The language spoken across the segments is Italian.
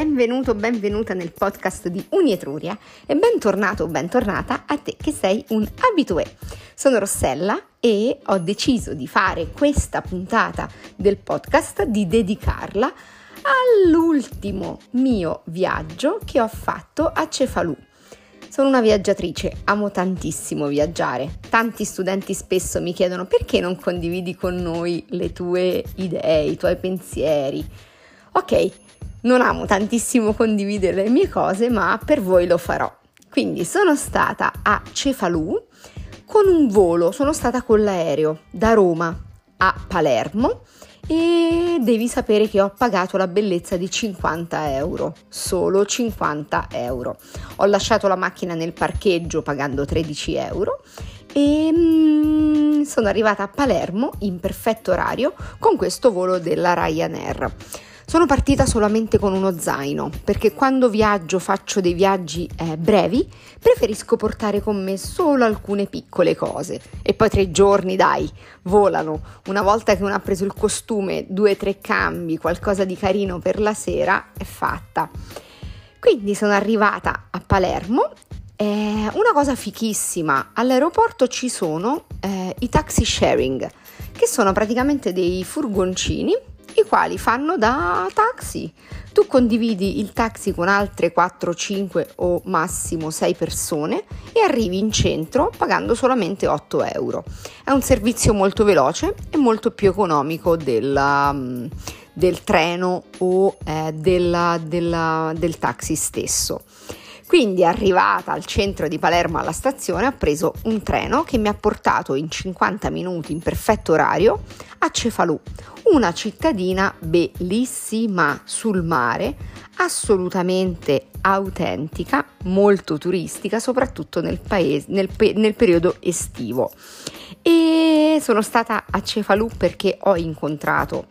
benvenuto, benvenuta nel podcast di Unietruria e bentornato o bentornata a te che sei un abitué. Sono Rossella e ho deciso di fare questa puntata del podcast, di dedicarla all'ultimo mio viaggio che ho fatto a Cefalù. Sono una viaggiatrice, amo tantissimo viaggiare. Tanti studenti spesso mi chiedono perché non condividi con noi le tue idee, i tuoi pensieri. Ok, non amo tantissimo condividere le mie cose, ma per voi lo farò. Quindi sono stata a Cefalù con un volo, sono stata con l'aereo da Roma a Palermo e devi sapere che ho pagato la bellezza di 50 euro, solo 50 euro. Ho lasciato la macchina nel parcheggio pagando 13 euro e sono arrivata a Palermo in perfetto orario con questo volo della Ryanair. Sono partita solamente con uno zaino perché quando viaggio, faccio dei viaggi eh, brevi, preferisco portare con me solo alcune piccole cose. E poi tre giorni, dai, volano. Una volta che uno ha preso il costume, due tre cambi, qualcosa di carino per la sera, è fatta. Quindi sono arrivata a Palermo. Eh, una cosa fichissima, all'aeroporto ci sono eh, i taxi sharing, che sono praticamente dei furgoncini i quali fanno da taxi. Tu condividi il taxi con altre 4, 5 o massimo 6 persone e arrivi in centro pagando solamente 8 euro. È un servizio molto veloce e molto più economico della, mm, del treno o eh, della, della, del taxi stesso. Quindi arrivata al centro di Palermo alla stazione ho preso un treno che mi ha portato in 50 minuti in perfetto orario a Cefalù, una cittadina bellissima sul mare, assolutamente autentica, molto turistica, soprattutto nel, paese, nel, nel periodo estivo. E sono stata a Cefalù perché ho incontrato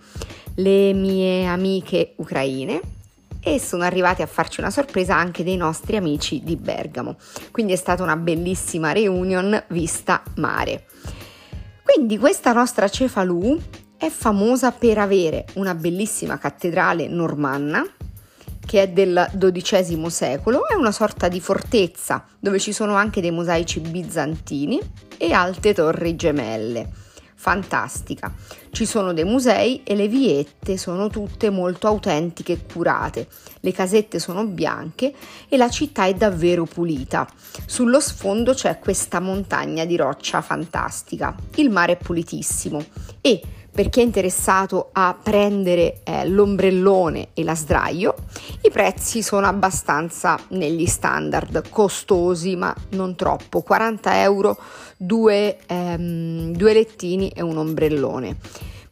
le mie amiche ucraine e sono arrivati a farci una sorpresa anche dei nostri amici di Bergamo. Quindi è stata una bellissima reunion vista mare. Quindi questa nostra Cefalù è famosa per avere una bellissima cattedrale normanna che è del XII secolo, è una sorta di fortezza dove ci sono anche dei mosaici bizantini e alte torri gemelle fantastica. Ci sono dei musei e le viette sono tutte molto autentiche e curate. Le casette sono bianche e la città è davvero pulita. Sullo sfondo c'è questa montagna di roccia fantastica. Il mare è pulitissimo e per chi è interessato a prendere eh, l'ombrellone e la sdraio, i prezzi sono abbastanza negli standard, costosi ma non troppo, 40 euro, due, ehm, due lettini e un ombrellone.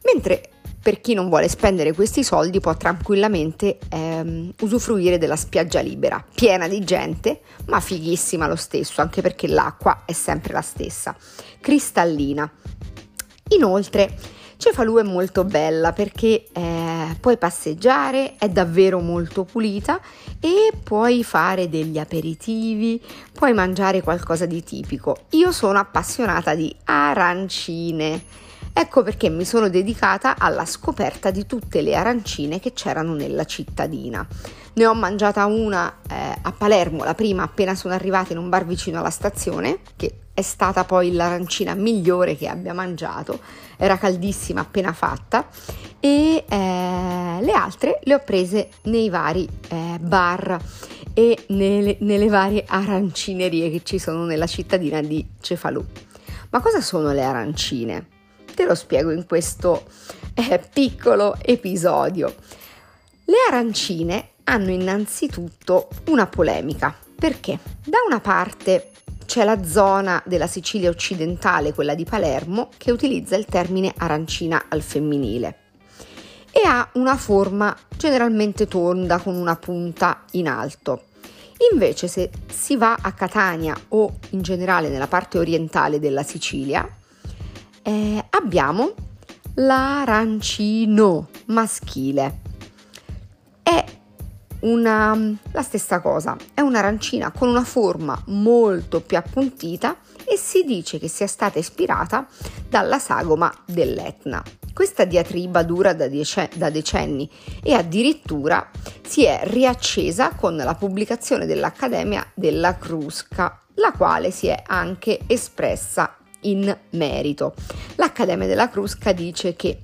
Mentre per chi non vuole spendere questi soldi può tranquillamente ehm, usufruire della spiaggia libera, piena di gente, ma fighissima lo stesso, anche perché l'acqua è sempre la stessa, cristallina. Inoltre, Cefalù è molto bella perché eh, puoi passeggiare, è davvero molto pulita e puoi fare degli aperitivi, puoi mangiare qualcosa di tipico. Io sono appassionata di arancine. Ecco perché mi sono dedicata alla scoperta di tutte le arancine che c'erano nella cittadina. Ne ho mangiata una eh, a Palermo, la prima appena sono arrivata in un bar vicino alla stazione, che è stata poi l'arancina migliore che abbia mangiato, era caldissima appena fatta e eh, le altre le ho prese nei vari eh, bar e nelle, nelle varie arancinerie che ci sono nella cittadina di Cefalù. Ma cosa sono le arancine? Te lo spiego in questo eh, piccolo episodio. Le arancine hanno innanzitutto una polemica. Perché? Da una parte c'è la zona della Sicilia occidentale, quella di Palermo, che utilizza il termine arancina al femminile e ha una forma generalmente tonda con una punta in alto. Invece se si va a Catania o in generale nella parte orientale della Sicilia, eh, abbiamo l'arancino maschile. Una, la stessa cosa, è un'arancina con una forma molto più appuntita e si dice che sia stata ispirata dalla sagoma dell'Etna. Questa diatriba dura da, diec- da decenni e addirittura si è riaccesa con la pubblicazione dell'Accademia della Crusca, la quale si è anche espressa in merito. L'Accademia della Crusca dice che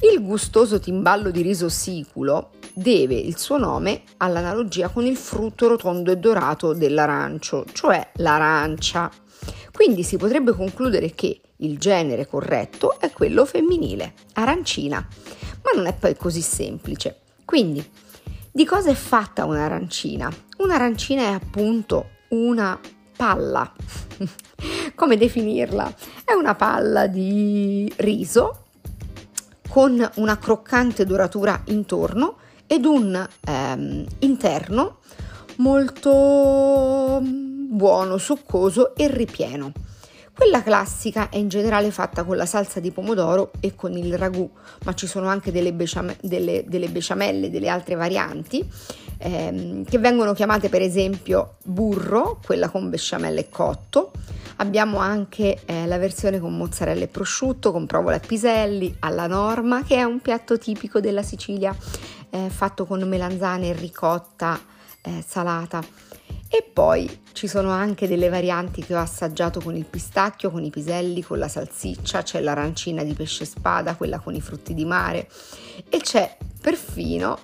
il gustoso timballo di riso siculo deve il suo nome all'analogia con il frutto rotondo e dorato dell'arancio, cioè l'arancia. Quindi si potrebbe concludere che il genere corretto è quello femminile, arancina, ma non è poi così semplice. Quindi, di cosa è fatta un'arancina? Un'arancina è appunto una palla. Come definirla? È una palla di riso con una croccante doratura intorno ed un ehm, interno molto buono, succoso e ripieno. Quella classica è in generale fatta con la salsa di pomodoro e con il ragù, ma ci sono anche delle, besciame- delle, delle besciamelle, delle altre varianti ehm, che vengono chiamate per esempio burro, quella con besciamelle e cotto, Abbiamo anche eh, la versione con mozzarella e prosciutto, con provola e piselli, alla norma, che è un piatto tipico della Sicilia, eh, fatto con melanzane ricotta eh, salata. E poi ci sono anche delle varianti che ho assaggiato con il pistacchio, con i piselli, con la salsiccia, c'è l'arancina di pesce spada, quella con i frutti di mare e c'è perfino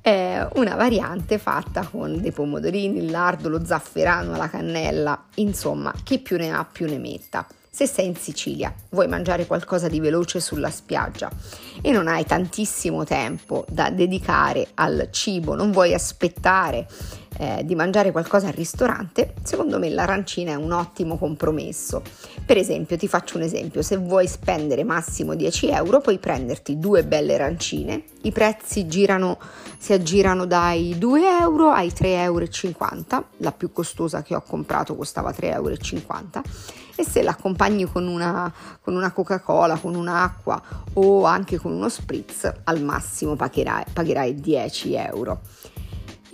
eh, una variante fatta con dei pomodorini, il lardo, lo zafferano, la cannella, insomma, chi più ne ha più ne metta. Se sei in Sicilia, vuoi mangiare qualcosa di veloce sulla spiaggia e non hai tantissimo tempo da dedicare al cibo, non vuoi aspettare eh, di mangiare qualcosa al ristorante, secondo me l'arancina è un ottimo compromesso. Per esempio, ti faccio un esempio, se vuoi spendere massimo 10 euro, puoi prenderti due belle arancine, i prezzi girano, si aggirano dai 2 euro ai 3,50 euro, la più costosa che ho comprato costava 3,50 euro e se l'accompagni con una, con una Coca-Cola, con un'acqua o anche con uno spritz, al massimo pagherai, pagherai 10 euro.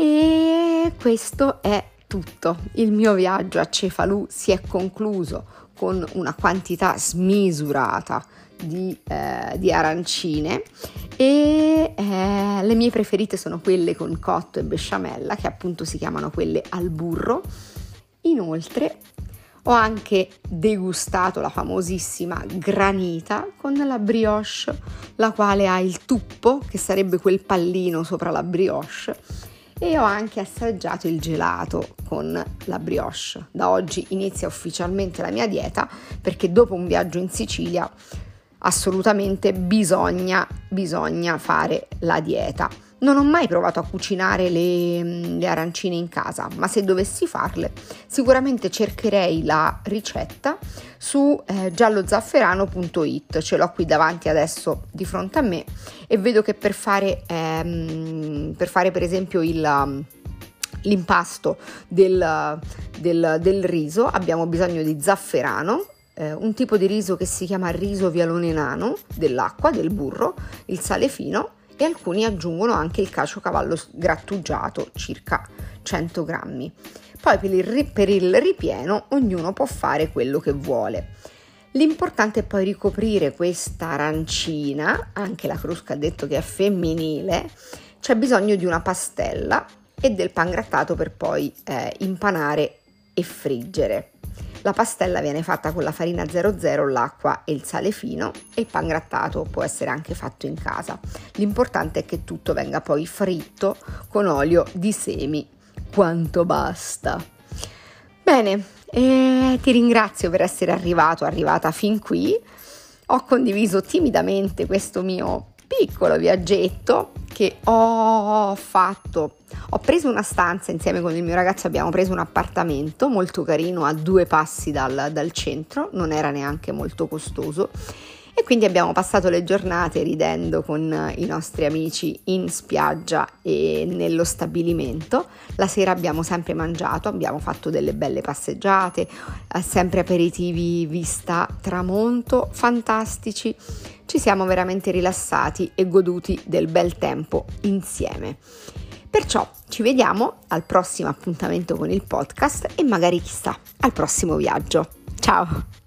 E questo è tutto. Il mio viaggio a Cefalù si è concluso con una quantità smisurata di, eh, di arancine e eh, le mie preferite sono quelle con cotto e besciamella che appunto si chiamano quelle al burro. Inoltre ho anche degustato la famosissima granita con la brioche, la quale ha il tuppo, che sarebbe quel pallino sopra la brioche e ho anche assaggiato il gelato con la brioche. Da oggi inizia ufficialmente la mia dieta perché dopo un viaggio in Sicilia assolutamente bisogna, bisogna fare la dieta. Non ho mai provato a cucinare le, le, arancine in casa, ma se dovessi farle, sicuramente cercherei la ricetta su eh, giallozafferano.it. Ce l'ho qui davanti adesso di fronte a me e vedo che per fare, ehm, per, fare per esempio il l'impasto del, del, del, riso abbiamo bisogno di zafferano, eh, un tipo di riso che si chiama riso vialone nano, dell'acqua, del burro, il sale fino e alcuni aggiungono anche il caciocavallo grattugiato, circa 100 grammi. Poi per il, per il ripieno ognuno può fare quello che vuole. L'importante è poi ricoprire questa arancina, anche la crusca ha detto che è femminile, c'è bisogno di una pastella e del pan grattato per poi eh, impanare e friggere. La pastella viene fatta con la farina 00, l'acqua e il sale fino e il pan grattato può essere anche fatto in casa. L'importante è che tutto venga poi fritto con olio di semi quanto basta. Bene, eh, ti ringrazio per essere arrivato, arrivata fin qui. Ho condiviso timidamente questo mio piccolo viaggetto che ho fatto. Ho preso una stanza insieme con il mio ragazzo, abbiamo preso un appartamento molto carino a due passi dal, dal centro, non era neanche molto costoso e quindi abbiamo passato le giornate ridendo con i nostri amici in spiaggia e nello stabilimento. La sera abbiamo sempre mangiato, abbiamo fatto delle belle passeggiate, eh, sempre aperitivi vista tramonto, fantastici. Ci siamo veramente rilassati e goduti del bel tempo insieme. Perciò ci vediamo al prossimo appuntamento con il podcast e magari chissà al prossimo viaggio. Ciao!